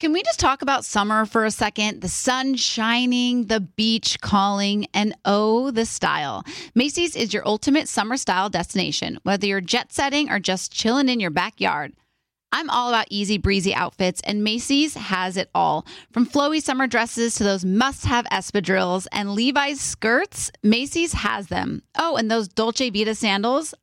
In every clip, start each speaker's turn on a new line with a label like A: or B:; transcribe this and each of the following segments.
A: Can we just talk about summer for a second? The sun shining, the beach calling, and oh, the style. Macy's is your ultimate summer style destination, whether you're jet setting or just chilling in your backyard. I'm all about easy breezy outfits, and Macy's has it all. From flowy summer dresses to those must have espadrilles and Levi's skirts, Macy's has them. Oh, and those Dolce Vita sandals,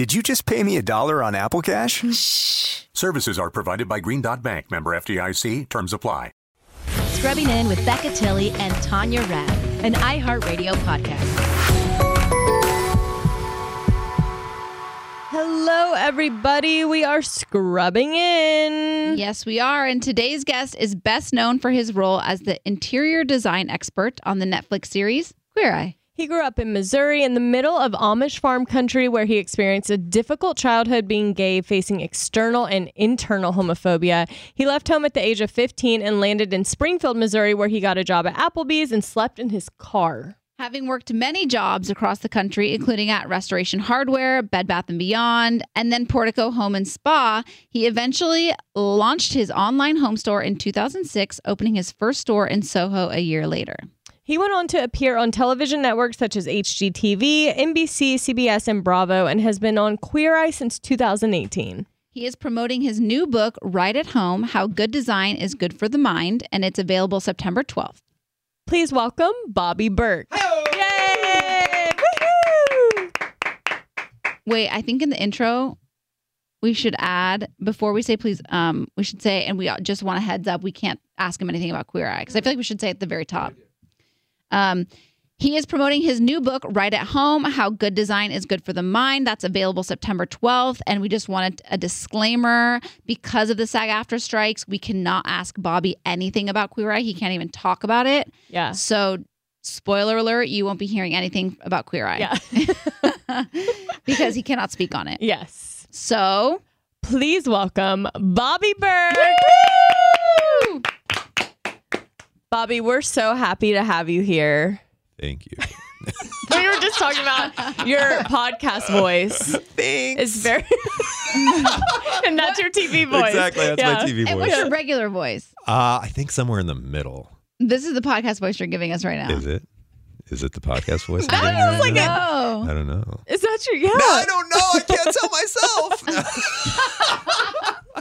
B: Did you just pay me a dollar on Apple Cash?
C: Shh.
D: Services are provided by Green Dot Bank, member FDIC. Terms apply.
E: Scrubbing In with Becca Tilley and Tanya Rad, an iHeartRadio podcast.
F: Hello, everybody. We are scrubbing in.
A: Yes, we are. And today's guest is best known for his role as the interior design expert on the Netflix series Queer Eye.
F: He grew up in Missouri in the middle of Amish farm country where he experienced a difficult childhood being gay, facing external and internal homophobia. He left home at the age of 15 and landed in Springfield, Missouri, where he got a job at Applebee's and slept in his car.
A: Having worked many jobs across the country, including at Restoration Hardware, Bed Bath & Beyond, and then Portico Home and Spa, he eventually launched his online home store in 2006, opening his first store in Soho a year later.
F: He went on to appear on television networks such as HGTV, NBC, CBS, and Bravo, and has been on Queer Eye since 2018.
A: He is promoting his new book, Right at Home How Good Design is Good for the Mind, and it's available September 12th.
F: Please welcome Bobby Berk. Yay! Woohoo!
A: Wait, I think in the intro, we should add, before we say please, um, we should say, and we just want a heads up, we can't ask him anything about Queer Eye, because I feel like we should say at the very top. Um, he is promoting his new book, Right at Home How Good Design is Good for the Mind. That's available September 12th. And we just wanted a disclaimer because of the SAG-AFTRA strikes, we cannot ask Bobby anything about Queer Eye. He can't even talk about it.
F: Yeah.
A: So, spoiler alert, you won't be hearing anything about Queer Eye
F: Yeah.
A: because he cannot speak on it.
F: yes.
A: So,
F: Please welcome Bobby Berk. Bobby, we're so happy to have you here.
G: Thank you.
F: We were just talking about your podcast voice.
G: Thanks.
F: It's very, and that's your TV voice.
G: Exactly. That's
F: Yeah.
G: my TV voice.
A: and what's your regular voice?
G: Uh, I think somewhere in the middle.
A: This is the podcast voice you're giving us right now.
G: Is it? Is it the podcast voice? I'm
F: That
G: giving
F: was
G: right
F: like
G: now?
A: No.
G: I don't know.
F: Is that your? Yeah.
G: No, I don't know. I can't tell myself.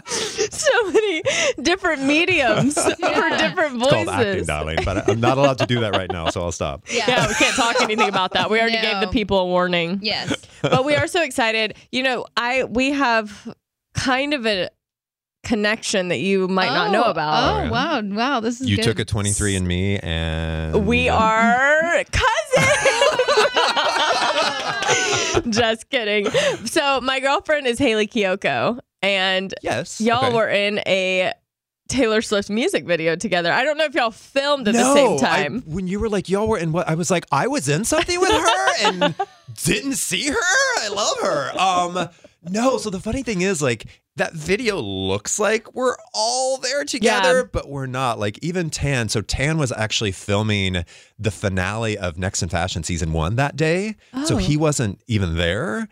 F: so many different mediums for different
G: it's called acting,
F: voices.
G: darling. But I'm not allowed to do that right now, so I'll stop.
F: Yeah, we can't talk anything about that. We already
A: No.
F: gave the people a warning.
A: Yes.
F: but we are so excited. You know, I we have kind of a connection that you might not know
A: Oh,
F: about.
A: Oh,
G: yeah.
A: wow. Wow. This is
G: You
A: good.
G: took a 23 and me, and
F: We are cousins. Just kidding. So my girlfriend is Hayley Kiyoko, and
G: Yes.
F: y'all
G: okay.
F: were in a Taylor Swift music video together. I don't know if y'all filmed at the
G: No,
F: same
G: I-
F: time.
G: when you were like, y'all were in what? I was like, I was in something with her and didn't see her. I love her. Um, no. So the funny thing is, like, that video looks like we're all there together,
F: Yeah.
G: but we're not. Like even Tan. So Tan was actually filming the finale of Next in Fashion season one that day. So
F: Oh.
G: he wasn't even there.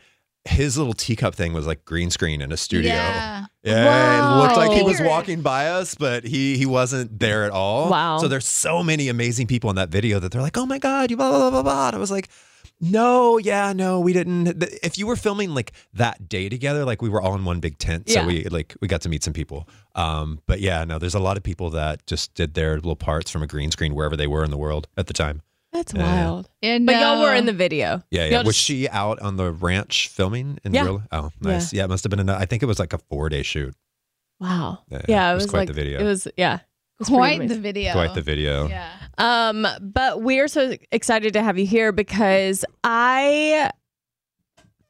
G: His little teacup thing was like green screen in a studio.
A: Yeah.
G: Yeah, it looked like he was walking by us, but he he wasn't there at all.
F: Wow.
G: So there's so many amazing people in that video that they're like, "Oh my god, you blah blah blah blah." blah. And I was like, "No, yeah, no, we didn't." If you were filming like that day together, like we were all in one big tent, so
F: Yeah.
G: we like we got to meet some people. Um, but yeah, no, there's a lot of people that just did their little parts from a green screen wherever they were in the world at the time.
F: That's
G: Yeah.
F: wild.
A: And
F: But y'all were
A: uh,
F: in the video.
G: Yeah, yeah.
F: Y'all
G: Was
F: just-
G: she out on the ranch filming in
F: Yeah.
G: real? Oh, nice. Yeah. it must have been. I think it was like a four day shoot.
F: Wow.
G: Yeah,
F: Yeah,
G: it
F: it
G: was
F: was,
G: quite
F: like
G: the video.
F: It was yeah. it was
A: quite the video.
G: Quite the video.
A: Yeah.
F: Um, but we're so excited to have you here because I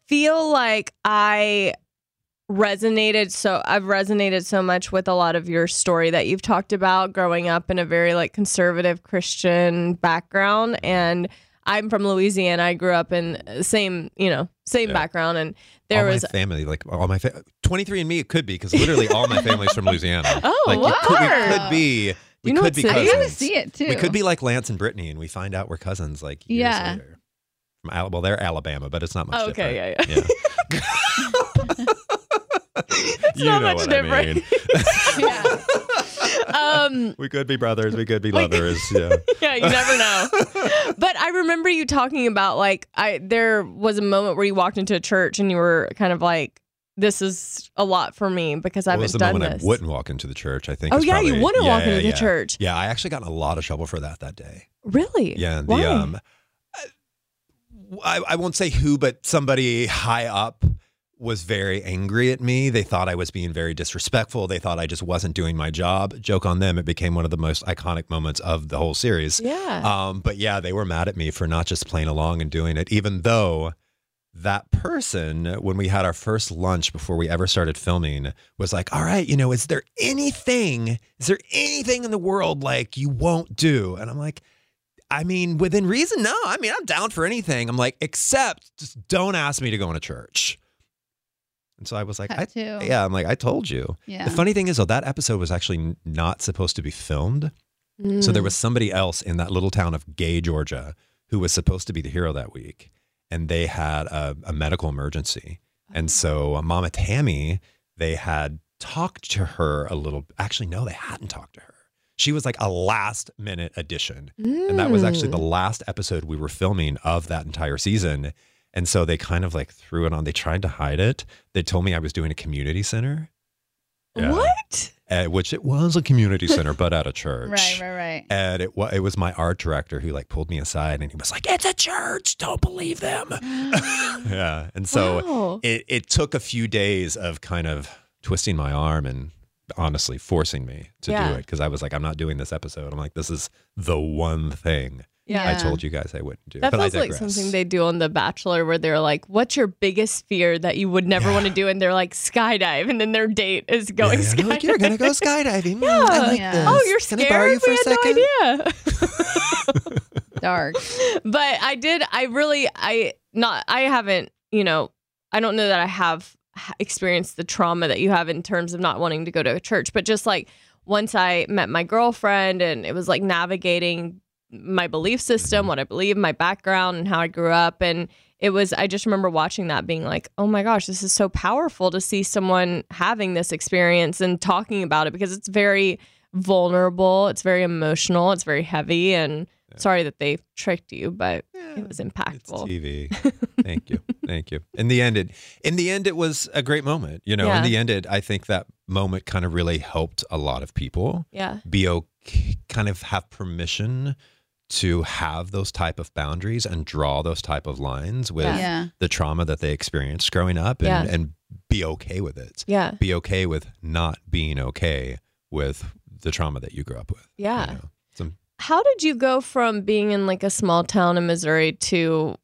F: feel like I resonated so I've resonated so much with a lot of your story that you've talked about growing up in a very like conservative Christian background and I'm from Louisiana. I grew up in the same, you know, same
G: Yeah.
F: background and there
G: all
F: was
G: my family, like all my fa- 23 and me, it could be because literally all my family's from Louisiana.
F: Oh,
G: like you could, we could be, we
F: You know
G: could be
F: city?
A: I
F: Cousins.
A: gotta see it too.
G: We could be like Lance and Britney, and we find out we're cousins like years
A: Yeah.
G: later. From Al- well, they're Alabama, but it's not much
F: Oh, okay,
G: different.
F: yeah,
G: yeah.
F: it's
G: You
F: not
G: know
F: much
G: what I
F: different.
G: mean.
A: Yeah.
F: um
G: we could be brothers. We could be lovers. Yeah.
F: yeah, you never know. but I remember you talking about like I there was a moment where you walked into a church and you were kind of like, "This is a lot for me because I haven't
G: the
F: done
G: moment
F: this."
G: I wouldn't walk into the church? I think.
F: Oh yeah, you wouldn't walk
G: yeah,
F: into the
G: yeah.
F: church.
G: Yeah, I actually got in a lot of trouble for that that day.
F: Really?
G: Yeah, the
F: Why?
G: um, I, I won't say who, but somebody high up was very angry at me. They thought I was being very disrespectful. They thought I just wasn't doing my job. Joke on them. It became one of the most iconic moments of the whole series.
F: yeah.
G: Um, but yeah, they were mad at me for not just playing along and doing it, even though that person, when we had our first lunch before we ever started filming, was like, All right, you know, is there anything, is there anything in the world like you won't do? And I'm like, I mean, within reason, no. I mean, I'm down for anything. I'm like, except just don't ask me to go into church. And so I was like, I, yeah, I'm like, I told you.
A: Yeah.
G: The funny thing is, though, that episode was actually not supposed to be filmed.
F: Mm.
G: So there was somebody else in that little town of Gay, Georgia, who was supposed to be the hero that week, and they had a, a medical emergency. And so uh, Mama Tammy, they had talked to her a little. Actually, no, they hadn't talked to her. She was like a last minute addition, and that was actually
F: Mm.
G: the last episode we were filming of that entire season. And so they kind of like threw it on. They tried to hide it. They told me I was doing a community center. Yeah.
F: What?
G: Uh, which it was a community center, but at a church.
A: Right, right, right.
G: And it was it was my art director who like pulled me aside and he was like, "It's a church. Don't believe them." yeah. And so
F: Wow.
G: it it took a few days of kind of twisting my arm and honestly forcing me to
F: Yeah.
G: do it because I was like, "I'm not doing this episode." I'm like, "This is the one thing
F: Yeah.
G: I told you guys I wouldn't do."
F: That
G: but I
F: feels like something they do on The Bachelor, where they're like, "What's your biggest fear that you would never want to do?" And they're like, "Skydive," and then their date is going
G: yeah,
F: skydiving.
G: like, You're gonna go skydiving. Yeah. I like
A: Yeah.
G: this.
F: Oh, you're
G: Can
F: scared?
G: I borrow you for
F: we
G: a
F: had
G: second?
F: no idea.
A: Dark.
F: but I did. I really. I not. I haven't. You know. I don't know that I have experienced the trauma that you have in terms of not wanting to go to a church. But just like once I met my girlfriend, and it was like navigating my belief system, mm-hmm. what I believe, my background, and how I grew up, and it was. I just remember watching that, being like, "Oh my gosh, this is so powerful to see someone having this experience and talking about it because it's very." vulnerable it's very emotional it's very heavy and sorry that they tricked you but it was
G: It's
F: impactful
G: TV. Thank you. Thank you. In the end, it in the end it was a great moment. You know,
F: Yeah.
G: in the end, it I think that moment kind of really helped a lot of people
F: yeah
G: be okay, kind of have permission to have those type of boundaries and draw those type of lines with
A: Yeah.
G: the trauma that they experienced growing up and,
F: Yeah.
G: and be okay with it.
F: yeah
G: Be okay with not being okay with the trauma that you grew up with. you
F: yeah
G: know? Some
F: how did you go from being in like a small town in missouri to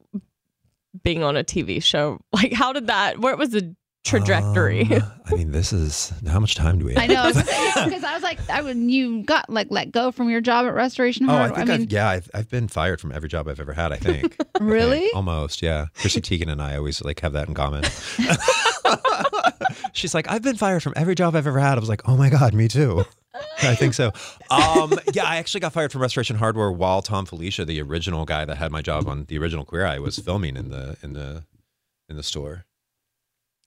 F: being on a tv show like how did that where was the trajectory
G: Um, I mean, this is how much time do we have?
A: I know because I was like, I when you got like let go from your job at Restoration Hardware.
G: Oh, I
A: Hardware.
G: think I
A: mean,
G: have yeah, I've, I've been fired from every job I've ever had. I think. I think.
A: Really?
G: Almost, yeah. Chrissy Teigen and I always like have that in common. She's like, I've been fired from every job I've ever had. I was like, oh my God, me too. I think so. Um, yeah, I actually got fired from Restoration Hardware while Thom Filicia, the original guy that had my job on the original Queer Eye, was filming in the in the in the store.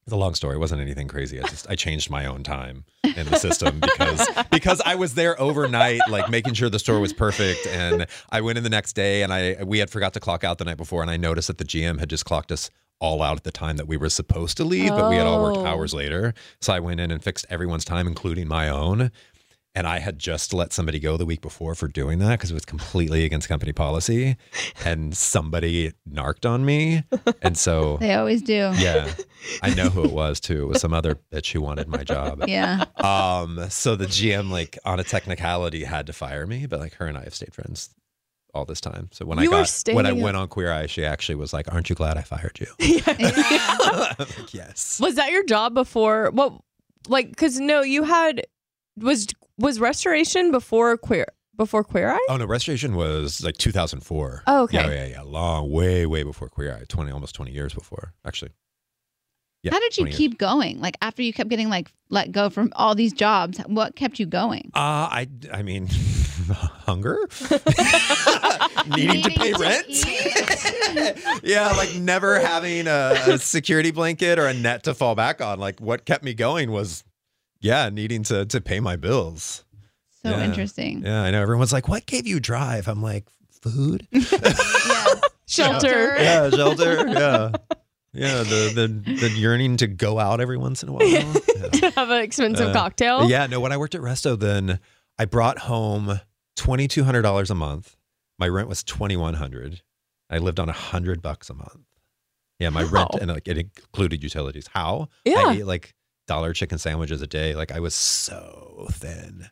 G: It's a long story. It wasn't anything crazy. I just I changed my own time in the system because because I was there overnight, like making sure the store was perfect. And I went in the next day, and I we had forgot to clock out the night before, and I noticed that the GM had just clocked us all out at the time that we were supposed to leave, but we had all worked
F: Oh.
G: hours later. So I went in and fixed everyone's time, including my own. And I had just let somebody go the week before for doing that because it was completely against company policy. And somebody narked on me. And so,
A: They always do.
G: yeah, I know who it was too. It was some other bitch who wanted my job.
A: Yeah.
G: Um, so the GM, like on a technicality, had to fire me, but like her and I have stayed friends all this time. So when
F: You
G: I got when I
F: staying-
G: went on Queer Eye, she actually was like, "Aren't you glad I fired you?" I'm like, yes.
F: Was that your job before? What, like, because no, you had was was restoration before queer before Queer Eye.
G: Oh no, Restoration was like 2004.
F: Oh, okay.
G: Yeah, yeah, yeah. Long, way, way before Queer Eye. 20, almost 20 years before, actually. Yeah,
A: How did you
G: 20 years.
A: keep going? Like after you kept getting like let go from all these jobs, what kept you going?
G: Uh, I, I mean, hunger, needing to pay
A: to
G: rent. yeah, like never having a, a security blanket or a net to fall back on. Like what kept me going was, yeah, needing to to pay my bills.
A: So
G: Yeah.
A: interesting.
G: Yeah, I know. Everyone's like, "What gave you drive?" I'm like, "Food."
F: Shelter.
G: yeah, shelter. Yeah, yeah. The the the yearning to go out every once in a while. Yeah.
F: to have an expensive
G: Uh,
F: cocktail.
G: Yeah, no, when I worked at Resto, then I brought home twenty two hundred dollars a month. My rent was twenty one hundred. I lived on a hundred bucks a month. Yeah, my rent and like it included utilities. How?
F: Yeah.
G: I ate like dollar chicken sandwiches a day. Like I was so thin.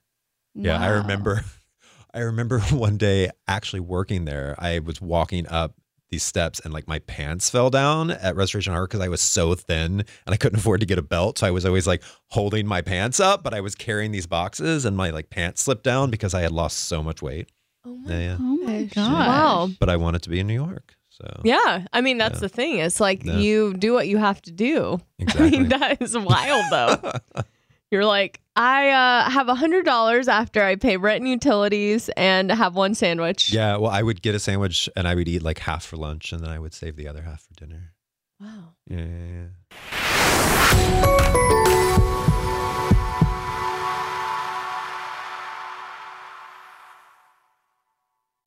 G: Yeah, I remember. I remember one day actually working there. I was walking up these steps and like my pants fell down at Restoration Hardware because I was so thin and I couldn't afford to get a belt. So I was always like holding my pants up, but I was carrying these boxes and my like pants slipped down because I had lost so much weight.
F: Oh
G: Yeah, yeah.
A: Oh my
F: gosh.
A: god.
F: Wow.
G: But I wanted to be in New York. So
F: Yeah, I mean that's
G: Yeah.
F: the thing. It's like
G: Yeah.
F: you do what you have to do.
G: exactly.
F: I mean that is wild though. You're like, I uh, have a hundred dollars after I pay rent and utilities and have one sandwich.
G: yeah, well, I would get a sandwich and I would eat like half for lunch and then I would save the other half for dinner.
F: Wow.
G: Yeah, yeah, yeah.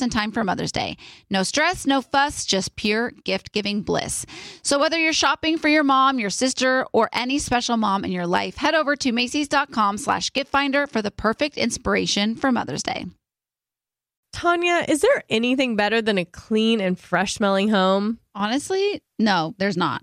A: in time for Mother's Day. No stress, no fuss, just pure gift giving bliss. So, whether you're shopping for your mom, your sister, or any special mom in your life, head over to Macy's.com slash gift finder for the perfect inspiration for Mother's Day.
F: Tanya, is there anything better than a clean and fresh smelling home?
A: Honestly, no, there's not.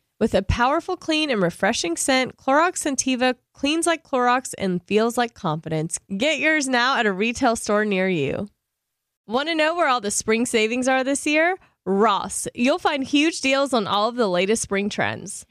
F: With a powerful, clean, and refreshing scent, Clorox Scentiva cleans like Clorox and feels like confidence. Get yours now at a retail store near you. Want to know where all the spring savings are this year? Ross. You'll find huge deals on all of the latest spring trends.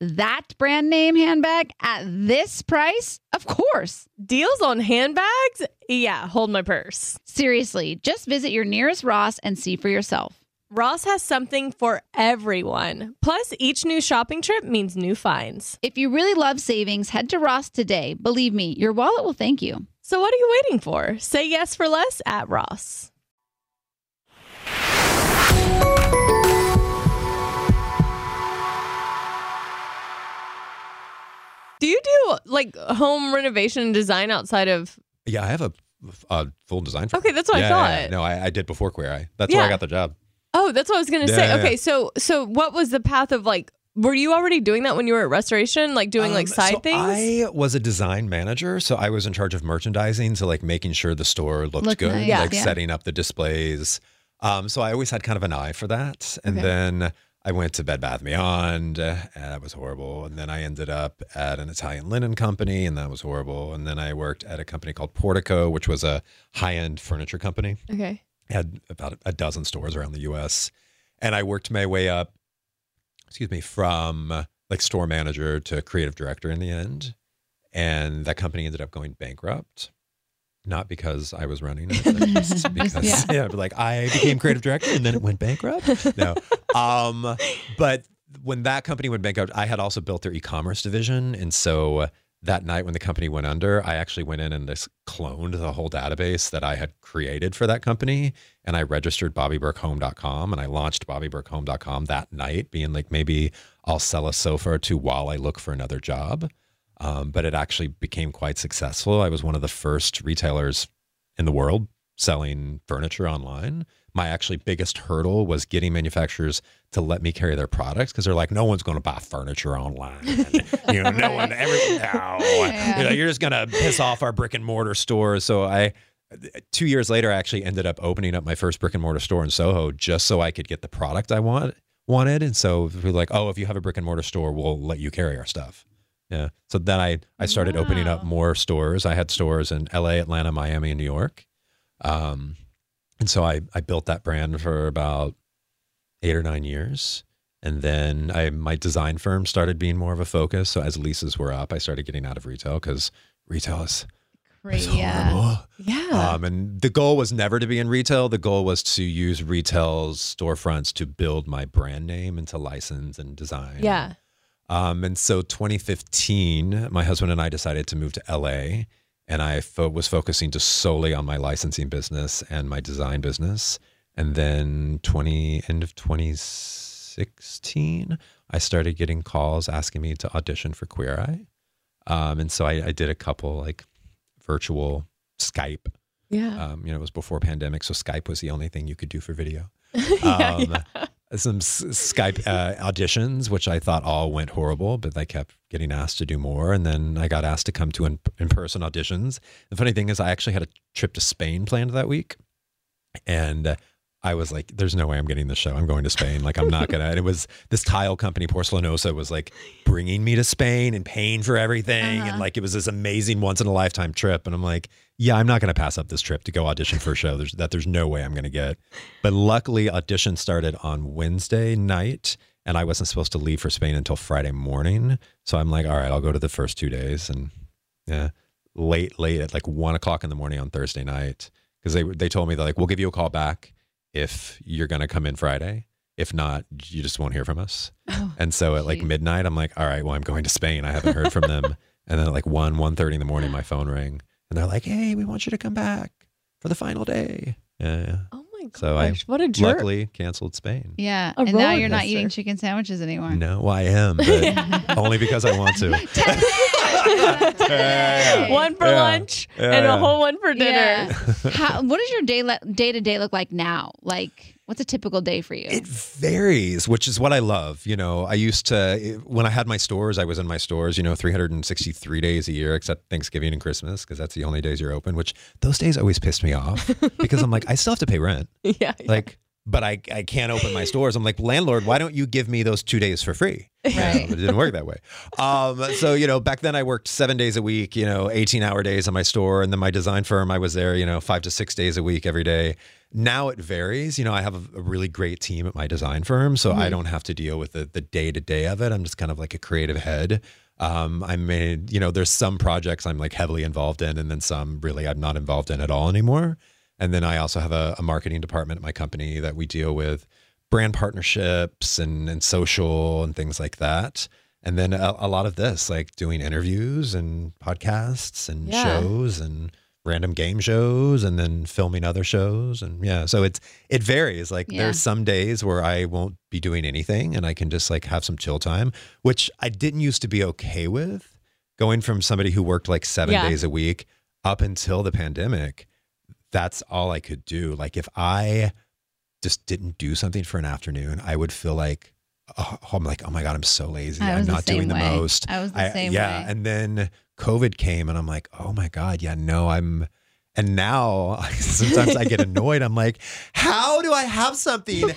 A: That brand name handbag at this price? Of course.
F: Deals on handbags? Yeah, hold my purse.
A: Seriously, just visit your nearest Ross and see for yourself.
F: Ross has something for everyone. Plus, each new shopping trip means new finds.
A: If you really love savings, head to Ross today. Believe me, your wallet will thank you.
F: So, what are you waiting for? Say yes for less at Ross. Do you do like home renovation and design outside of?
G: Yeah, I have a, a full design. Firm.
F: Okay, that's what I
G: Yeah,
F: thought.
G: yeah, yeah. No, I, I did before Queer Eye. That's where I got the job.
F: Oh, that's what I was gonna
G: Yeah,
F: say.
G: yeah,
F: okay,
G: yeah.
F: so so what was the path of like? Were you already doing that when you were at Restoration, like doing like
G: Um,
F: side
G: so
F: things?
G: I was a design manager, so I was in charge of merchandising, so like making sure the store looked
A: Looked
G: good,
A: nice,
F: Yeah.
G: like
A: yeah.
G: setting up the displays. Um, so I always had kind of an eye for that. And
F: Okay.
G: then I went to Bed Bath Beyond, uh, and that was horrible. And then I ended up at an Italian linen company, and that was horrible. And then I worked at a company called Portico, which was a high-end furniture company
F: okay.
G: had about a dozen stores around the US. And I worked my way up, excuse me, from like store manager to creative director in the end. And that company ended up going bankrupt. Not because I was running it, because
A: Yeah.
G: yeah. like I became creative director and then it went bankrupt. No. Um, but when that company went bankrupt, I had also built their e-commerce division. And so that night when the company went under, I actually went in and just cloned the whole database that I had created for that company. And I registered BobbyBerkHome.com and I launched BobbyBerkHome.com that night, being like, maybe I'll sell a sofa two while I look for another job. Um, but it actually became quite successful. I was one of the first retailers in the world selling furniture online. My actually biggest hurdle was getting manufacturers to let me carry their products because they're like, no one's going to buy furniture online. you know, no one ever. No, you know, you're just going to piss off our brick and mortar stores. So I, two years later, I actually ended up opening up my first brick and mortar store in Soho just so I could get the product I want wanted. And so we're like, oh, if you have a brick and mortar store, we'll let you carry our stuff. Yeah. So then I I started opening up more stores. I had stores in L.A., Atlanta, Miami, and New York. Um, and so I I built that brand for about eight or nine years. And then I my design firm started being more of a focus. So as leases were up, I started getting out of retail because retail is,
A: Great. Yeah.
F: Yeah.
G: Um, and the goal was never to be in retail. The goal was to use retail's storefronts to build my brand name and to license and design.
F: yeah.
G: Um, and so 2015, my husband and I decided to move to LA, and I fo- was focusing just solely on my licensing business and my design business. And then 20 end of 2016, I started getting calls asking me to audition for Queer Eye. Um, and so I, I did a couple like virtual Skype.
F: Yeah.
G: Um, you know, it was before pandemic, so Skype was the only thing you could do for video
F: yeah,
G: um, some Skype uh, auditions, which I thought all went horrible, but I kept getting asked to do more. And then I got asked to come to in, in-person auditions. The funny thing is I actually had a trip to Spain planned that week. And uh, I was like, there's no way I'm getting this show. I'm going to Spain. Like, I'm not going to. And it was this tile company, Porcelanosa, was like bringing me to Spain and paying for everything. And uh-huh. like, it was this amazing once in a lifetime trip. And I'm like, yeah, I'm not going to pass up this trip to go audition for a show there's, that there's no way I'm going to get. But luckily, audition started on Wednesday night. And I wasn't supposed to leave for Spain until Friday morning. So I'm like, all right, I'll go to the first two days. And yeah, late, late at like one o'clock in the morning on Thursday night. Because they, they told me, they're like, we'll give you a call back if you're going to come in Friday. If not, you just won't hear from us. Oh, and so at like midnight, I'm like, all right, well, I'm going to Spain. I haven't heard from them. and then at like 1, 1.30 in the morning, my phone rang. And they're like, hey, we want you to come back for the final day. Yeah, yeah.
F: Oh my gosh.
G: So I
F: what a jerk.
G: Luckily, canceled Spain.
A: Yeah.
F: A
A: and now you're not
F: coaster.
A: eating chicken sandwiches anymore.
G: No, I am, but only because I want to. Yeah,
F: one for
G: Yeah.
F: lunch
G: Yeah,
F: and a whole one for dinner.
A: Yeah. How, what does your day day to day look like now? Like, what's a typical day for you?
G: It varies, which is what I love. You know, I used to, when I had my stores, I was in my stores, you know, 363 days a year, except Thanksgiving and Christmas, because that's the only days you're open, which those days always pissed me off because I'm like, I still have to pay rent.
F: Yeah.
G: Like, but I, I can't open my stores. I'm like, landlord, why don't you give me those two days for free? You know, but it didn't work that way. Um, so, you know, back then I worked seven days a week, you know, 18 hour days in my store. And then my design firm, I was there, you know, five to six days a week every day. Now it varies. You know, I have a, a really great team at my design firm. So I don't have to deal with the, the day-to-day of it. I'm just kind of like a creative head. Um, I made, you know, there's some projects I'm like heavily involved in and then some really I'm not involved in at all anymore. And then I also have a, a marketing department at my company that we deal with brand partnerships and, and social and things like that. And then a, a lot of this, like doing interviews and podcasts and
F: Yeah.
G: shows and random game shows and then filming other shows. And yeah, so it's, it varies. Like
A: Yeah.
G: there's some days where I won't be doing anything and I can just like have some chill time, which I didn't used to be okay with going from somebody who worked like seven
F: Yeah.
G: days a week up until the pandemic. That's all I could do. Like if I just didn't do something for an afternoon, I would feel like, oh, oh, I'm like, oh my God, I'm so lazy.
A: I
G: I'm
A: was the
G: not doing
A: same
G: the
A: way.
G: most.
A: I was the same way.
G: yeah.
A: way.
G: And then COVID came and I'm like, oh my God, yeah, no, I'm, and now sometimes I get annoyed. I'm like, how do I have something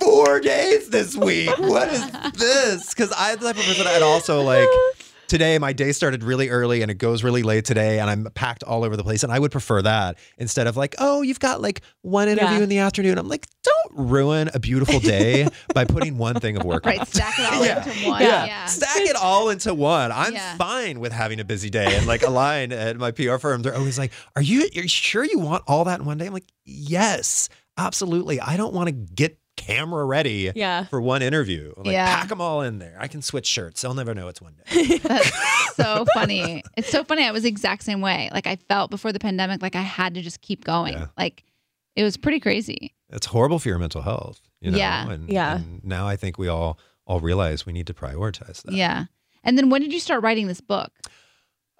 G: four days this week? What is this? Because I'm the type of person I'd also like, today my day started really early and it goes really late today and I'm packed all over the place. And I would prefer that instead of like, oh, you've got like one interview
F: Yeah.
G: in the afternoon. I'm like, don't ruin a beautiful day by putting one thing of work.
A: right,
G: on.
A: stack it all
G: Yeah.
A: into one.
G: Yeah.
A: Yeah.
G: Stack it all into one. I'm fine with having a busy day. And like Align at my PR firm, they're always like, Are you are you sure you want all that in one day? I'm like, Yes, absolutely. I don't want to get camera ready
F: Yeah.
G: for one interview. Like
A: Yeah.
G: pack them all in there. I can switch shirts. They'll never know it's one day.
A: That's so funny. It's so funny. I was the exact same way. Like I felt before the pandemic, like I had to just keep going.
G: Yeah.
A: Like it was pretty crazy.
G: It's horrible for your mental health. You know?
A: Yeah.
G: And,
F: Yeah.
G: and now I think we all all realize we need to prioritize that.
A: Yeah. And then when did you start writing this book?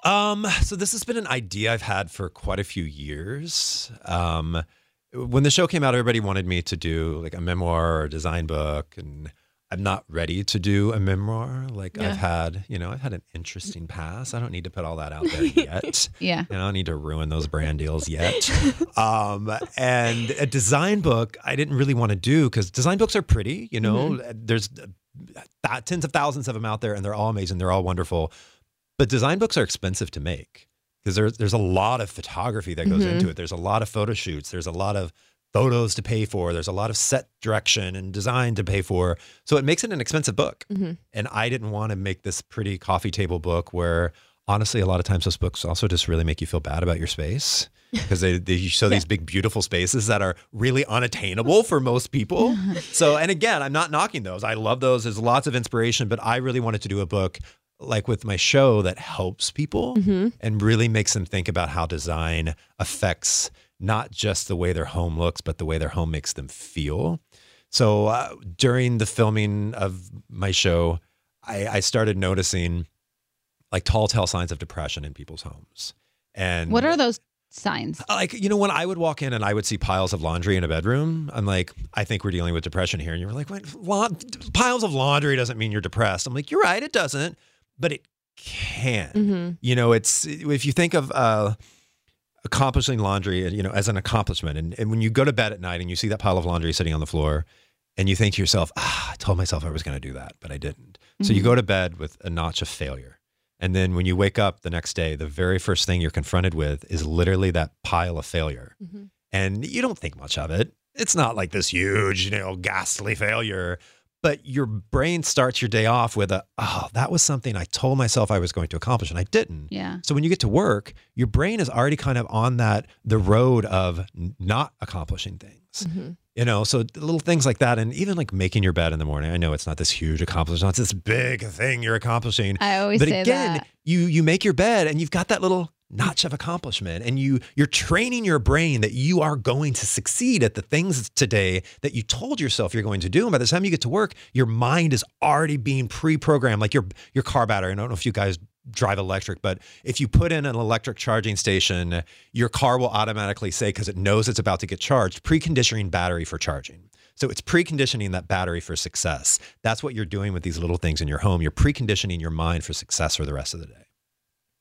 G: Um, so this has been an idea I've had for quite a few years. Um, when the show came out, everybody wanted me to do like a memoir or a design book, and I'm not ready to do a memoir. Like
F: Yeah.
G: I've had, you know, I've had an interesting past. I don't need to put all that out there yet.
A: Yeah.
G: And I don't need to ruin those brand deals yet. um, and a design book, I didn't really want to do because design books are pretty. You know, there's uh, th- tens of thousands of them out there, and they're all amazing. They're all wonderful. But design books are expensive to make because there's there's a lot of photography that goes into mm-hmm. it. There's a lot of photo shoots. There's a lot of photos to pay for. There's a lot of set direction and design to pay for. So it makes it an expensive book. Mm-hmm. And I didn't want to make this pretty coffee table book where honestly a lot of times those books also just really make you feel bad about your space because they, they show these big beautiful spaces that are really unattainable for most people. so and again, I'm not knocking those. I love those. There's lots of inspiration, but I really wanted to do a book like with my show that helps people and really makes them think about how design affects not just the way their home looks, but the way their home makes them feel. So uh, during the filming of my show, I, I started noticing like tall tale signs of depression in people's homes. And
A: What are those signs?
G: like you know when I would walk in and I would see piles of laundry in a bedroom, I'm like, I think we're dealing with depression here. And you were like, Wait, la- piles of laundry doesn't mean you're depressed. I'm like, you're right, it doesn't, but it can.
F: Mm-hmm.
G: You know, it's if you think of uh, accomplishing laundry, you know, as an accomplishment, and, and when you go to bed at night and you see that pile of laundry sitting on the floor, and you think to yourself, ah, I told myself I was going to do that, but I didn't. So you go to bed with a notch of failure. And then when you wake up the next day, the very first thing you're confronted with is literally that pile of failure. And you don't think much of it. It's not like this huge, you know, ghastly failure. But your brain starts your day off with a, oh, that was something I told myself I was going to accomplish and I didn't.
A: Yeah.
G: So when you get to work, your brain is already kind of on that the road of not accomplishing things. Mm-hmm. You know, so little things like that, and even like making your bed in the morning. I know it's not this huge accomplishment, it's this big thing you're accomplishing.
A: I always
G: but
A: say
G: again,
A: that.
G: you you make your bed and you've got that little notch of accomplishment, and you you're training your brain that you are going to succeed at the things today that you told yourself you're going to do. And by the time you get to work, your mind is already being pre-programmed, like your your car battery. I don't know if you guys drive electric, but if you put in an electric charging station, your car will automatically say, because it knows it's about to get charged, preconditioning battery for charging. So it's preconditioning that battery for success. That's what you're doing with these little things in your home. You're preconditioning your mind for success for the rest of the day.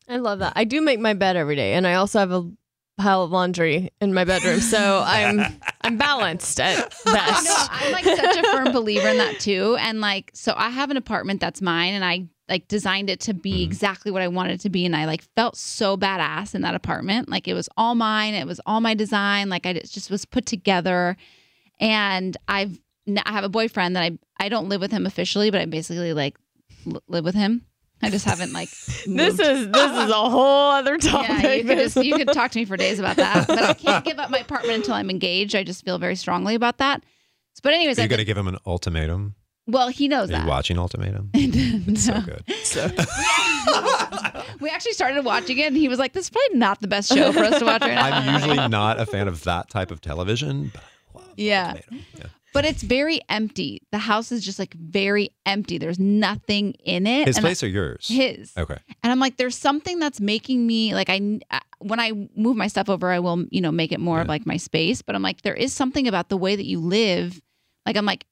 F: I love that. I do make my bed every day, and I also have a pile of laundry in my bedroom, so I'm I'm balanced at best.
A: No, I'm like such a firm believer in that too. And like, so I have an apartment that's mine, and I like designed it to be
G: Mm-hmm.
A: exactly what I wanted it to be, and I like felt so badass in that apartment. Like it was all mine. It was all my design. Like I it just was put together. And I've n- I have a boyfriend that I I don't live with him officially, but I basically like live with him. I just haven't like.
F: This is this is a whole other topic.
A: Yeah, you could just you could talk to me for days about that. But I can't give up my apartment until I'm engaged. I just feel very strongly about that. But anyways, you're
G: you going to give him an ultimatum?
A: well, he knows
G: Are you
A: that.
G: watching Ultimatum? It's so
A: No.
G: good.
A: We actually started watching it, and he was like, "This is probably not the best show for us to watch right now."
G: I'm usually not a fan of that type of television, but I love
A: Yeah.
G: Ultimatum. Yeah.
A: But it's very empty. The house is just like very empty. There's nothing in it.
G: His
A: and I-
G: place or yours?
A: his.
G: Okay.
A: And I'm like, there's something that's making me like I I- when I move my stuff over, I will you know make it more of like my space. But I'm like, there is something about the way that you live. Like I'm like,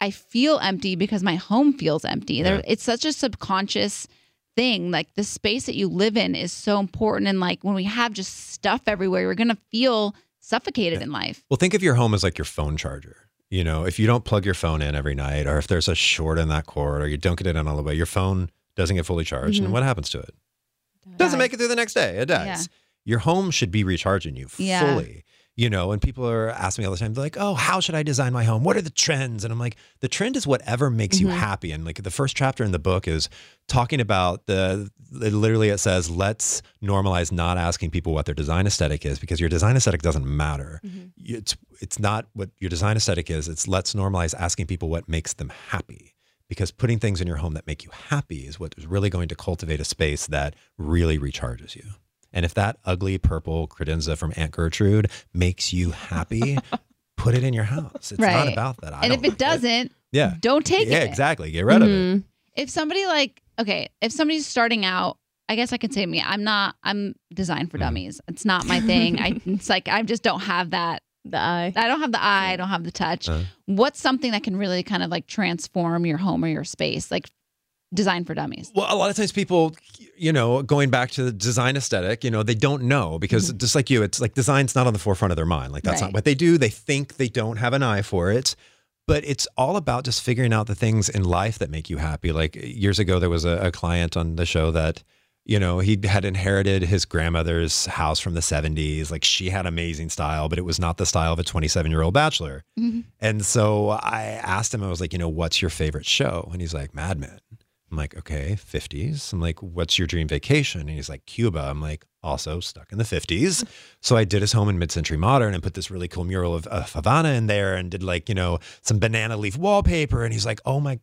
A: I feel empty because my home feels empty. There, it's such a subconscious thing. Like the space that you live in is so important. And like when we have just stuff everywhere, we're gonna feel suffocated in life.
G: Well, think of your home as like your phone charger. You know, if you don't plug your phone in every night, or if there's a short in that cord, or you don't get it in all the way, your phone doesn't get fully charged.
A: Mhm.
G: And what happens to it? Doesn't make it through the next day. It does.
A: Yeah.
G: Your home should be recharging you
A: Yeah.
G: You know, and people are asking me all the time, they're like, oh, how should I design my home? What are the trends? And I'm like, the trend is whatever makes you
A: Mhm.
G: happy. And like the first chapter in the book is talking about the, literally it says, let's normalize not asking people what their design aesthetic is because your design aesthetic doesn't matter. It's, it's not what your design aesthetic is. It's let's normalize asking people what makes them happy because putting things in your home that make you happy is what is really going to cultivate a space that really recharges you. And if that ugly purple credenza from Aunt Gertrude makes you happy, put it in your house. It's not about that. I
A: and if it
G: like
A: doesn't,
G: yeah,
A: don't take
G: yeah,
A: it.
G: Yeah, exactly. Get rid of it.
F: Mhm.
A: if somebody like okay if somebody's starting out i guess i can say me i'm not i'm designed for
G: Mhm.
A: dummies it's not my thing i it's like i just don't have that
F: The eye.
A: i don't have the eye i don't have the touch
G: Uh.
A: what's something that can really kind of like transform your home or your space like designed for dummies
G: Well, a lot of times people, you know, going back to the design aesthetic, you know, they don't know because just like you, it's like design's not on the forefront of their mind. Like that's
A: Mm-hmm. Right.
G: not what they do. They think they don't have an eye for it. But it's all about just figuring out the things in life that make you happy. Like years ago, there was a, a client on the show that, you know, he had inherited his grandmother's house from the 70s. Like she had amazing style, but it was not the style of a 27 year old bachelor.
A: Mhm.
G: And so I asked him, I was like, you know, what's your favorite show? And he's like, Mad Men. I'm like, okay, 50s. I'm like, what's your dream vacation? And he's like, Cuba. I'm like, also stuck in the 50s. Mm. So I did his home in mid century modern and put this really cool mural of, of Havana in there and did like, you know, some banana leaf wallpaper. And he's like, oh my,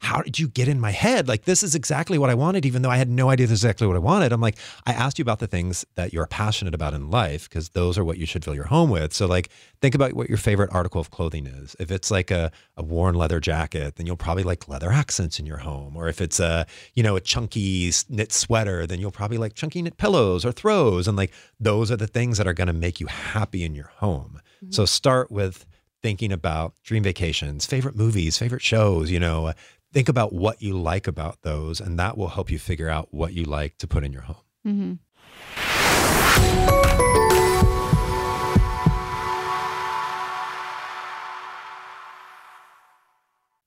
G: how did you get in my head? Like, this is exactly what I wanted, even though I had no idea this is exactly what I wanted. I'm like, I asked you about the things that you're passionate about in life because those are what you should fill your home with. So, like, think about what your favorite article of clothing is. If it's like a, a worn leather jacket, then you'll probably like leather accents in your home. Or if it's a, you know, a chunky knit sweater, then you'll probably like chunky knit pillows or throws. And like, those are the things that are going to make you happy in your home. Mm-hmm. So, start with thinking about dream vacations, favorite movies, favorite shows, you know, think about what you like about those, and that will help you figure out what you like to put in your home.
A: mm-hmm.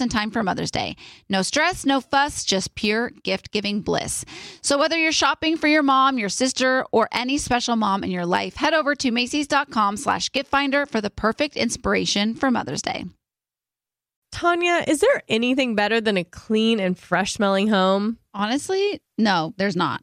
A: in time for Mother's Day. No stress, no fuss, just pure gift giving bliss. So, whether you're shopping for your mom, your sister, or any special mom in your life, head over to Macy's.com slash gift finder for the perfect inspiration for Mother's Day.
F: Tanya, is there anything better than a clean and fresh smelling home?
A: Honestly, no, there's not.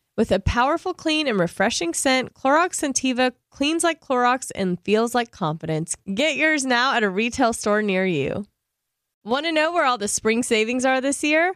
F: With a powerful, clean, and refreshing scent, Clorox Scentiva cleans like Clorox and feels like confidence. Get yours now at a retail store near you. Want to know where all the spring savings are this year?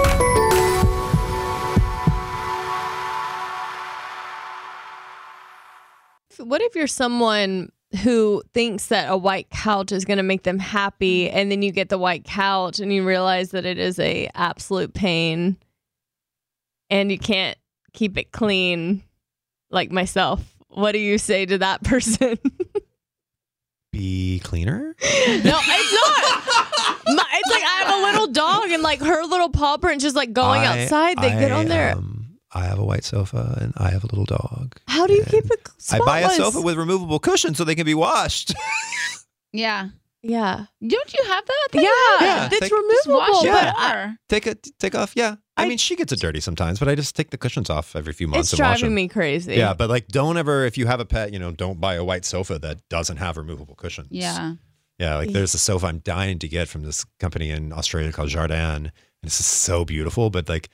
F: What if you're someone who thinks that a white couch is going to make them happy and then you get the white couch and you realize that it is a absolute pain and you can't keep it clean like myself? What do you say to that person?
G: Be cleaner.
F: no it's not. My, it's like i have a little dog and like her little paw print just like going
G: I-
F: outside. They get on there.
G: um, I have a white sofa and I have a little dog.
F: how do you keep it
G: I buy a sofa with removable cushions so they can be washed.
A: Yeah.
F: yeah
A: Don't you have that?
F: yeah,
G: Yeah,
F: it's
G: take-
A: Just
F: removable
A: wash it
F: but I-
G: take it, take off. Yeah, I,
F: I-
G: mean she gets it dirty sometimes, but I just take the cushions off every few months
F: it's
G: and wash
F: driving
G: them.
F: me crazy
G: Yeah, but like, don't ever if you have a pet, you know, don't buy a white sofa that doesn't have removable cushions.
A: Yeah.
G: Yeah, like there's a sofa I'm dying to get from this company in Australia called Jardan. And this is so beautiful, but like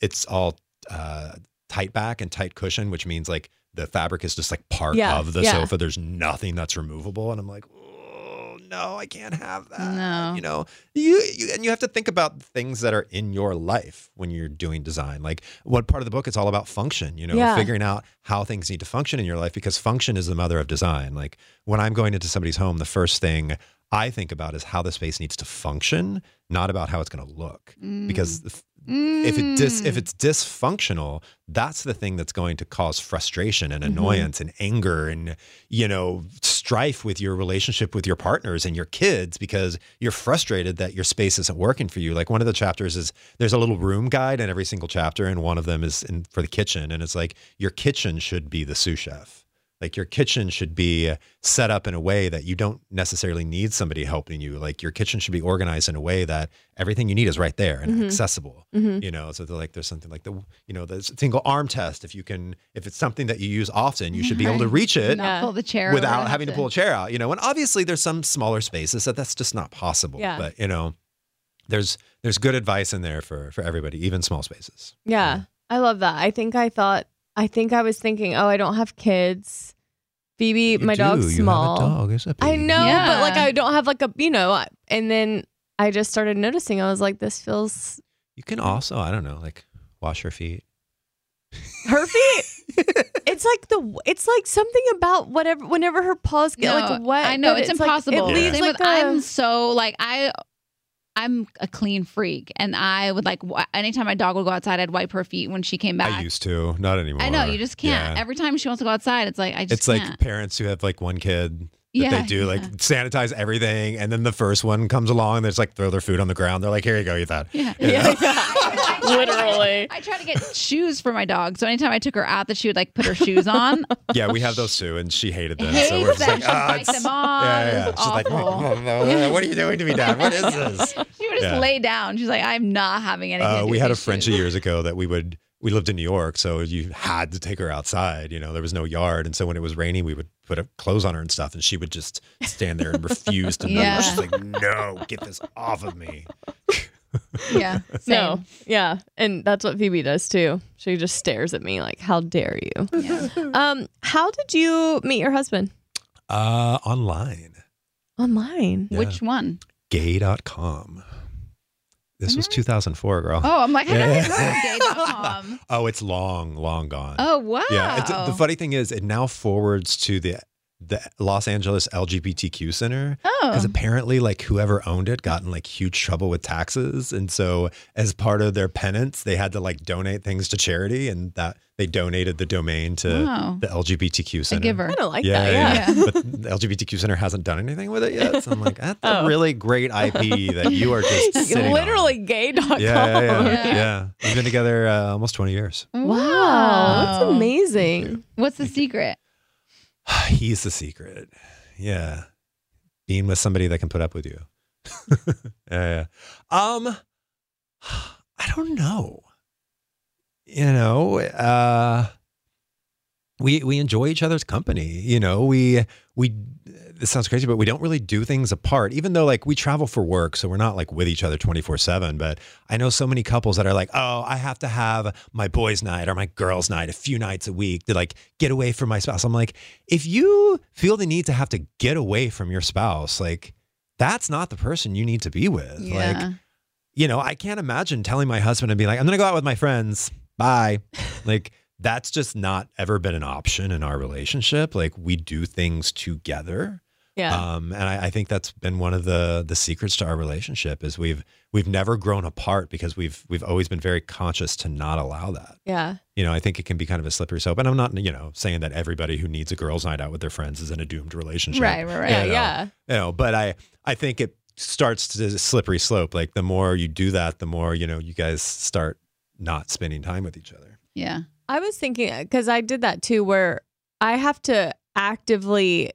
G: it's all uh, tight back and tight cushion, which means like the fabric is just like part
F: Yeah,
G: of the
F: yeah.
G: sofa. There's nothing that's removable. And I'm like, oh, no, I can't have that.
A: No.
G: You know, you, you and you have to think about things that are in your life when you're doing design. Like what part of the book is all about function, you know,
F: Yeah.
G: figuring out how things need to function in your life because function is the mother of design. Like when I'm going into somebody's home, the first thing I think about is how the space needs to function, not about how it's going to look. Because if, if it dis, if mm. it's dysfunctional, that's the thing that's going to cause frustration and mm-hmm. annoyance and anger and you know strife with your relationship with your partners and your kids because you're frustrated that your space isn't working for you. Like one of the chapters is there's a little room guide in every single chapter, and one of them is in, for the kitchen, and it's like your kitchen should be the sous chef. Like your kitchen should be set up in a way that you don't necessarily need somebody helping you. Like your kitchen should be organized in a way that everything you need is right there and mm-hmm. accessible. Mm-hmm. You know, so they're like there's something like the you know the single arm test. If you can, if it's something that you use often, you should be able to reach it
A: Not pull the chair
G: without having to pull a chair out. You know, and obviously there's some smaller spaces that that's just not possible.
F: Yeah.
G: But you know, there's there's good advice in there for for everybody, even small spaces.
F: Yeah, I love that. I think I thought, I think I was thinking, oh, I don't have kids. Phoebe, my dog's small.
G: dog. It's a
F: I know,
A: Yeah.
F: but like I don't have like a, you know, and then I just started noticing. I was like, this feels.
G: You can also, I don't know, like wash her feet.
F: Her feet. it's like the. It's like something about whatever. Whenever her paws get
A: No,
F: like wet,
A: I know
F: that
A: it's,
F: like-
A: impossible.
F: it leaves
A: Same
F: like
A: with,
F: a-
A: I'm so like I. I'm a clean freak, and I would like anytime my dog would go outside, I'd wipe her feet when she came back.
G: I used to, not anymore.
A: I know you just can't.
G: Yeah.
A: Every time she wants to go outside, it's like I just
G: It's like
A: can't.
G: parents who have like one kid that
A: Yeah,
G: they do like sanitize everything, and then the first one comes along, they just like throw their food on the ground. They're like, "Here you go, eat that."
A: yeah.
F: literally.
A: I try to get shoes for my dog, so anytime I took her out, that she would like put her shoes on.
G: Yeah, we have those too, and she hated them.
A: Hates
G: so we're just
A: them.
G: like,
A: She'd
G: "Ah,
A: bite
G: it's-"
A: them off.
G: Yeah, yeah, yeah. She's like,
A: awful.
G: "What are you doing to me, Dad? What is this?"
A: She would just
G: Yeah.
A: lay down. She's like, I'm not having anything. to
G: Uh, we
A: with
G: had a
A: these
G: Frenchie
A: shoes."
G: years ago that we would. We lived in New York, so you had to take her outside. You know, there was no yard, and so when it was raining, we would put a, clothes on her and stuff, and she would just stand there and refuse to move.
A: Yeah.
G: She's like, "No, get this off of me."
A: Yeah.
F: No, yeah, and that's what Phoebe does too. She just stares at me like, "How dare you?"
A: Yeah.
F: Um, how did you meet your husband?
G: Uh, online,
F: Online.
G: Yeah.
A: Which one?
G: gay.com. This was 2004, girl.
A: Oh, I'm like, I
G: Yeah.
A: never heard of gay.com.
G: Oh, it's long, long gone.
A: Oh, wow.
G: Yeah. It's, the funny thing is, it now forwards to the the Los Angeles LGBTQ Center
A: Oh.
G: because apparently, like whoever owned it got in like huge trouble with taxes, and so as part of their penance, they had to like donate things to charity, and that they donated the domain to
A: Wow.
G: the LGBTQ
A: A
G: Center.
A: giver.
F: I don't like
G: Yeah,
F: that.
G: yeah,
F: Yeah.
G: yeah. but the LGBTQ Center hasn't done anything with it yet. So I'm like, that's a
F: Oh.
G: really great IP that you are just sitting on.
F: Literally gay.com.
G: Yeah, yeah, yeah.
A: Yeah.
G: yeah. We've been together uh, almost 20 years.
F: Wow, that's amazing.
A: What's the secret?
G: He's the secret. Yeah. Being with somebody that can put up with you. yeah, yeah. Um, I don't know. You know, uh, we we enjoy each other's company. You know, we we this sounds crazy, but we don't really do things apart. Even though like we travel for work, so we're not like with each other twenty four seven. But I know so many couples that are like, oh, I have to have my boys' night or my girls' night a few nights a week to like get away from my spouse. I'm like, if you feel the need to have to get away from your spouse, like that's not the person you need to be with. Like you know, I can't imagine telling my husband and be like, I'm going to go out with my friends. Bye. like, that's just not ever been an option in our relationship. Like, we do things together.
F: Yeah.
G: Um, and I, I think that's been one of the the secrets to our relationship is we've we've never grown apart because we've we've always been very conscious to not allow that.
F: yeah.
G: You know, I think it can be kind of a slippery slope. And I'm not, you know, saying that everybody who needs a girls' night out with their friends is in a doomed relationship.
A: Right, right, right.
F: Yeah.
G: You know,
F: Yeah.
G: you know, but I I think it starts to a slippery slope. Like the more you do that, the more you know you guys start not spending time with each other.
A: Yeah.
F: I was thinking because I did that too, where I have to actively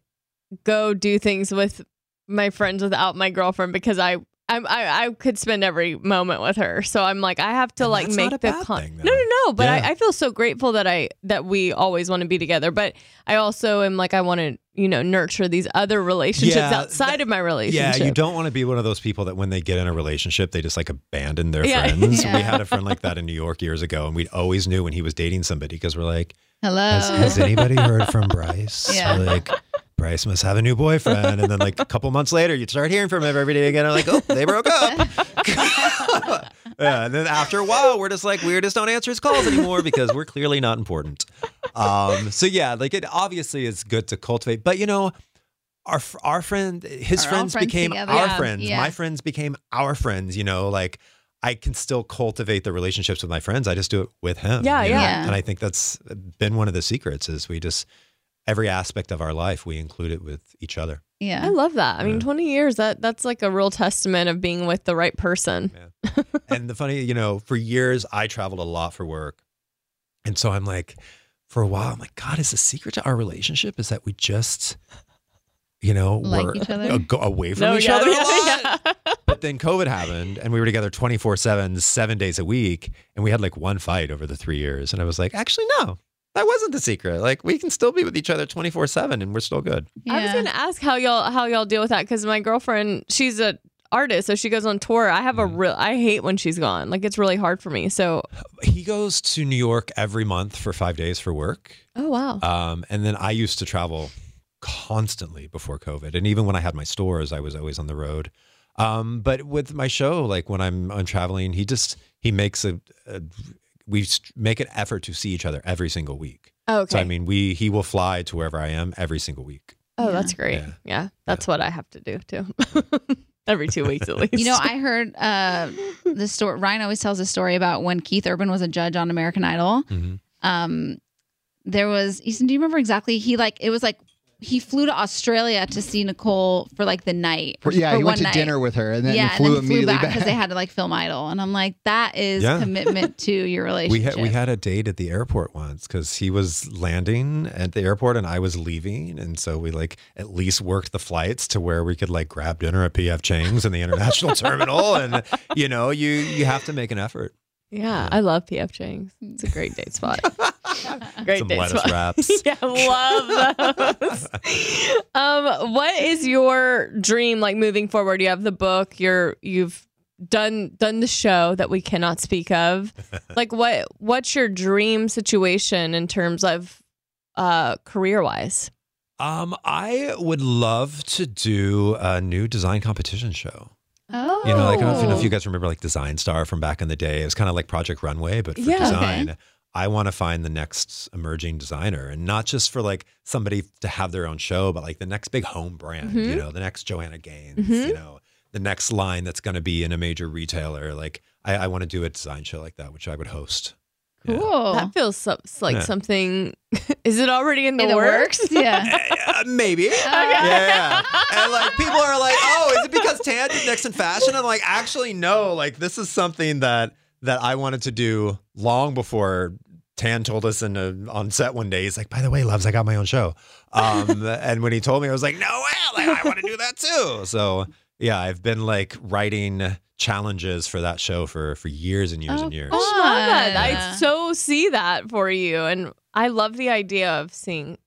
F: go do things with my friends without my girlfriend because I. I'm, I I could spend every moment with her, so I'm like I have to
G: And
F: like
G: that's
F: make
G: not a
F: the
G: bad
F: con-
G: thing,
F: no no no, but
G: Yeah.
F: I, I feel so grateful that I that we always want to be together, but I also am like I want to you know nurture these other relationships
G: Yeah,
F: outside
G: that-
F: of my relationship.
G: Yeah, you don't want to be one of those people that when they get in a relationship, they just like abandon their
F: Yeah.
G: friends.
A: Yeah.
G: We had a friend like that in New York years ago, and we always knew when he was dating somebody because we're like,
A: Hello.
G: has, has anybody heard from Bryce?
A: Yeah.
G: We're like, Bryce must have a new boyfriend. And then like a couple months later, you'd start hearing from him every day again. I'm like, oh, they broke up. yeah. And then after a while, we're just like, we just don't answer his calls anymore because we're clearly not important. Um, so yeah, like it obviously is good to cultivate, but you know, our our friend, his
A: Are all
G: friends,
A: friends
G: became
A: together.
G: our
A: Yeah.
G: friends.
A: Yeah.
G: My friends became our friends. You know, like I can still cultivate the relationships with my friends. I just do it with him.
F: Yeah,
G: you know?
A: yeah.
G: And I think that's been one of the secrets is we just every aspect of our life we include it with each other.
A: yeah.
F: I love that. I mean,
G: Yeah.
F: 20 years that that's like a real testament of being with the right person.
G: and the funny, you know, for years I traveled a lot for work. And so I'm like, for a while, I'm like, God, is the secret to our relationship is that we just, you know,
A: Like
G: we're
A: each other?
G: uh, away from
F: No,
G: each
F: yeah,
G: other a
F: yeah,
G: lot. But then COVID happened and we were together 24 7, seven days a week. And we had like one fight over the three years. And I was like, actually, no, that wasn't the secret. Like we can still be with each other 24 7 and we're still good.
A: yeah.
F: I was gonna ask how y'all how y'all deal with that because my girlfriend she's a artist so she goes on tour. I have a
G: Mm.
F: real I hate when she's gone. Like it's really hard for me. So
G: He goes to New York every month for five days for work.
F: oh wow
G: Um, and then I used to travel constantly before COVID, and even when I had my stores, I was always on the road. Um, but with my show, like when I'm I'm traveling, he just he makes a, a we make an effort to see each other every single week.
F: Oh, okay.
G: So I mean, we he will fly to wherever I am every single week.
F: oh, that's great.
G: Yeah.
F: Yeah, that's what I have to do too. Every two weeks at least.
A: You know, I heard uh, the story. Ryan always tells a story about when Keith Urban was a judge on American Idol.
G: Mhm.
A: Um, there was, Easton, do you remember exactly? He like, it was like, he flew to Australia to see Nicole for like the night.
H: For- yeah,
A: for
H: he went
A: one
H: to
A: night.
H: dinner with her and then
A: yeah,
H: he flew
A: and then he flew back
H: back.
A: because they had to like film Idol, and I'm like, that is
G: Yeah.
A: commitment to your relationship.
G: We had we had a date at the airport once because he was landing at the airport and I was leaving, and so we like at least worked the flights to where we could like grab dinner at PF Chang's in the international terminal, and you know you you have to make an effort.
F: Yeah, I love PF Chang's. It's a great date spot. great
G: Some
F: date
G: lettuce
F: spot.
G: wraps.
F: yeah, love those. um, what is your dream like moving forward? You have the book. You're you've done done the show that we cannot speak of. like what what's your dream situation in terms of uh career wise?
G: Um, I would love to do a new design competition show.
A: Oh,
G: You know, like I don't know if oh. you guys remember like Design Star from back in the day. It was kind of like Project Runway, but for
F: Yeah.
G: design. I want to find the next emerging designer and not just for like somebody to have their own show, but like the next big home brand, you mm-hmm. know, the next Joanna Gaines, you mm-hmm. know, the next line that's going to be in a major retailer. Like I, I want to do a design show like that, which I would host. Yeah.
A: cool.
F: That feels so, like
G: Yeah.
F: something. Is it already in the,
A: In the
F: works?
A: works? Yeah.
G: Uh, maybe. Yeah, yeah. And like people are like, oh, is it because Tan did Next in Fashion? I'm like, actually, no. Like this is something that that I wanted to do long before Tan told us in a, on set one day. He's like, by the way, loves, I got my own show. Um, and when he told me, I was like, no way, like, I want to do that too. So yeah, I've been like writing challenges for that show for for years and years
A: Oh,
G: and years.
F: I love that.
A: Fun.
F: I so see that for you. And I love the idea of seeing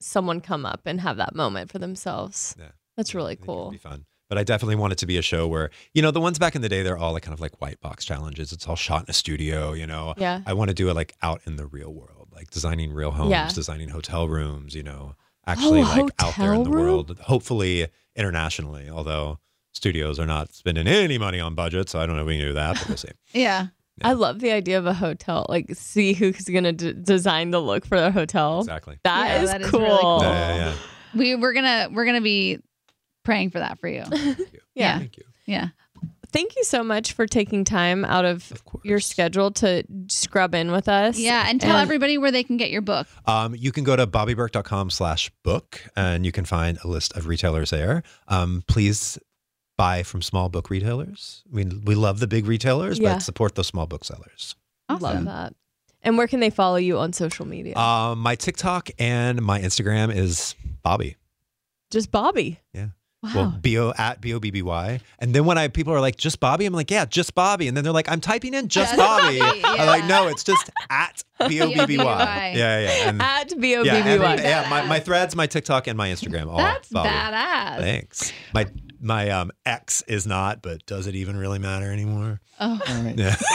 F: someone come up and have that moment for themselves.
G: Yeah.
F: That's really
G: I think it'd
F: cool.
G: Be fun. But I definitely want it to be a show where, you know, the ones back in the day, they're all like kind of like white box challenges. It's all shot in a studio, you know.
F: Yeah.
G: I want to do it like out in the real world, like designing real homes,
F: Yeah.
G: designing hotel rooms, you know, oh, actually like out there in
F: hotel
G: the
F: room?
G: world, hopefully internationally, although studios are not spending any money on budget. So I don't know if we can do that, but we'll see.
A: yeah.
F: I love the idea of a hotel. Like, see who's going to d- design the look for the hotel.
G: Exactly.
F: That
A: Yeah,
F: is
A: that is
F: cool.
A: really cool.
G: Yeah, yeah, yeah.
A: We we're gonna we're gonna be praying for that for you. Yeah.
G: Thank you.
A: Yeah.
F: Thank you so much for taking time out of,
G: Of
F: your schedule to scrub in with us.
A: Yeah. And tell everybody where they can get your book.
G: Um, you can go to bobbyberk.com slash book and you can find a list of retailers there. Um, please buy from small book retailers. We, we love the big retailers,
F: Yeah.
G: but support those small booksellers.
F: Love
A: Awesome.
F: that. And where can they follow you on social media?
G: Um, my TikTok and my Instagram is Bobby.
F: Just Bobby.
G: Yeah.
F: Wow.
G: Well, B O at B O B B Y. And then when I people are like, just Bobby, I'm like, yeah, just Bobby. And then they're like, I'm typing in just
A: Just
G: Bobby.
A: Bobby,
G: I'm like, no, it's just at B O B B Y. Yeah, yeah. And,
F: At B O B
G: yeah,
F: B
G: and-
F: Y.
G: yeah, my, my threads, my TikTok, and my Instagram. All
A: That's
G: Bobby.
A: badass.
G: Thanks. My my um ex is not, but does it even really matter anymore?
A: Oh.
H: All right.
G: Yeah.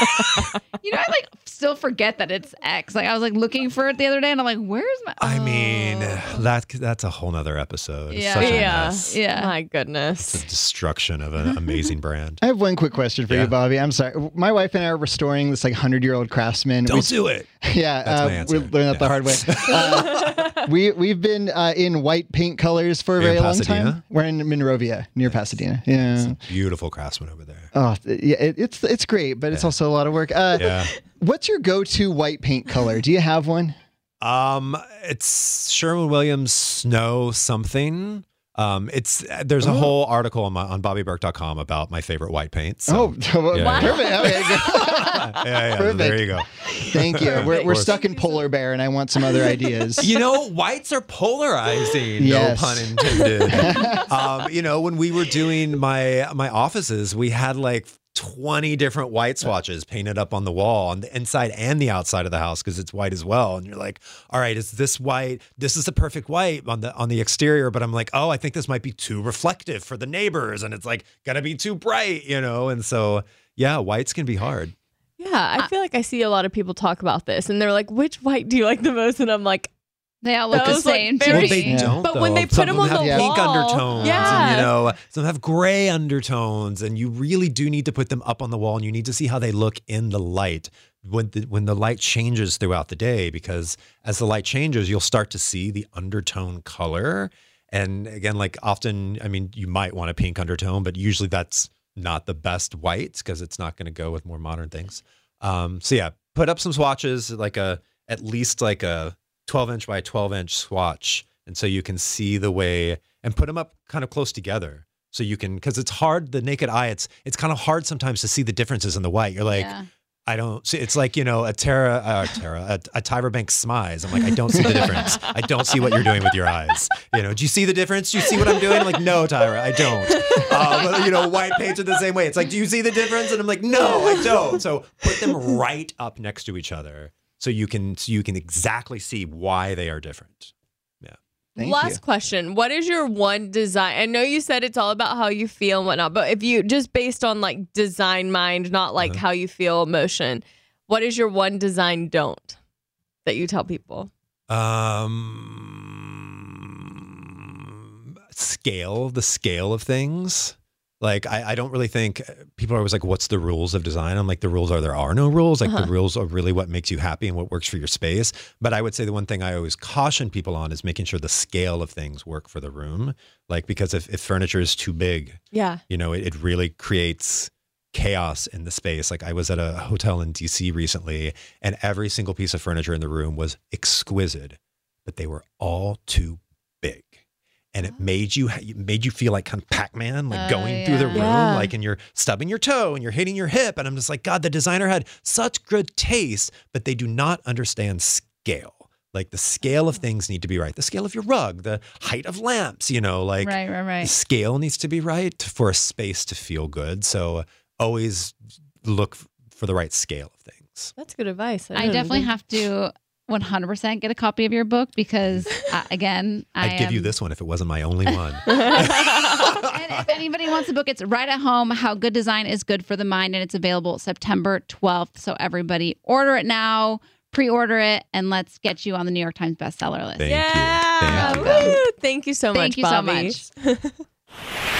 A: You know, I like still forget that it's X. Like I was like looking for it the other day and I'm like, where's my
G: I mean,
A: Oh.
G: that that's a whole nother episode. It's
A: Yeah.
G: such a
F: Yeah.
G: mess.
A: Yeah.
F: My
G: It's
F: goodness.
G: a destruction of an amazing brand.
H: I have one quick question for
G: Yeah.
H: you, Bobby. I'm sorry. My wife and I are restoring this like hundred year old craftsman.
G: Don't
H: We-
G: do it.
H: yeah,
G: That's
H: uh,
G: my
H: we
G: answer.
H: learned that the hard way. Uh, we we've been uh, in white paint colors for a
G: You're
H: very long time. We're in Monrovia, near Pasadena. Yeah.
G: Beautiful craftsman over there.
H: Oh, yeah. It, it's it's great, but it's also a lot of work. Uh,
G: Yeah.
H: What's your go to white paint color? Do you have one?
G: Um, it's Sherwin Williams Snow something. Um, it's there's a whole article on my on bobbyberk.com about my favorite white paints. so-
H: Oh,
G: Yeah.
H: perfect. Okay,
G: yeah, yeah,
H: Perfect.
G: there you go.
H: Thank you. We're, we're stuck in polar bear, and I want some other ideas.
G: You know, whites are polarizing.
H: Yes.
G: No pun intended. um, you know, when we were doing my my offices, we had like 20 different white swatches painted up on the wall on the inside and the outside of the house because it's white as well. And you're like, all right, is this white? This is the perfect white on the on the exterior, but I'm like, oh, I think this might be too reflective for the neighbors, and it's like gonna be too bright, you know. And so, yeah, whites can be hard.
F: Yeah, I feel like I see a lot of people talk about this and they're like, which white do you like the most? And I'm like,
A: They all look the
F: Those look
A: same to
F: very-
G: Well, they
H: Yeah.
G: don't.
F: But when
G: though.
F: they put
G: Some
F: them on
G: have
F: the
G: pink
F: wall,
G: undertones,
F: yeah.
G: and you know, some have gray undertones, and you really do need to put them up on the wall, and you need to see how they look in the light when the when the light changes throughout the day, because as the light changes, you'll start to see the undertone color. And again, like often, I mean, you might want a pink undertone, but usually that's not the best white because it's not going to go with more modern things. Um, so yeah, put up some swatches, like a at least like a 12 inch by 12 inch swatch, and so you can see the way and put them up kind of close together. So you can, because it's hard. The naked eye, it's it's kind of hard sometimes to see the differences in the white. You're like,
A: Yeah.
G: I don't see. It's like you know a Terra, uh, Terra, a, a Tyra Banks smize. I'm like, I don't see the difference. I don't see what you're doing with your eyes. You know, do you see the difference? Do you see what I'm doing? I'm like, no, Tyra, I don't. Um, you know, white painted the same way. It's like, do you see the difference? And I'm like, no, I don't. So put them right up next to each other, so you can so you can exactly see why they are different.
H: Thank
F: Last
H: you.
F: question. What is your one design? I know you said it's all about how you feel and whatnot, but if you just based on like design mind, not like
G: Uh-huh.
F: how you feel emotion, what is your one design don't that you tell people?
G: Um, scale, the scale of things. Like, I, I don't really think people are always like, what's the rules of design? I'm like, the rules are there are no rules. Like,
F: Uh-huh.
G: the rules are really what makes you happy and what works for your space. But I would say the one thing I always caution people on is making sure the scale of things work for the room. Like, because if, if furniture is too big,
F: Yeah.
G: you know, it, it really creates chaos in the space. Like I was at a hotel in DC recently, and every single piece of furniture in the room was exquisite, but they were all too. And it made you it made you feel like kind of Pac-Man, like
A: Oh,
G: going through the room,
F: Yeah.
G: like and you're stubbing your toe and you're hitting your hip. And I'm just like, God, the designer had such good taste, but they do not understand scale. Like the scale of mm. things need to be right. The scale of your rug, the height of lamps, you know, like
A: right, right,
G: the scale needs to be right for a space to feel good. So always look for the right scale of things.
F: That's good advice.
A: I
F: didn't
A: definitely
F: think-
A: have to 100% get a copy of your book because, uh, again, I
G: I'd give you this one if it wasn't my only one.
A: and if anybody wants a book, it's right at home. How good design is good for the mind, and it's available September 12th. So everybody, order it now, pre-order it, and let's get you on the New York Times bestseller list.
G: Thank
F: yeah.
G: you. Thank you.
F: Thank you so
A: Thank
F: much,
A: you so
F: Bobby.
A: much.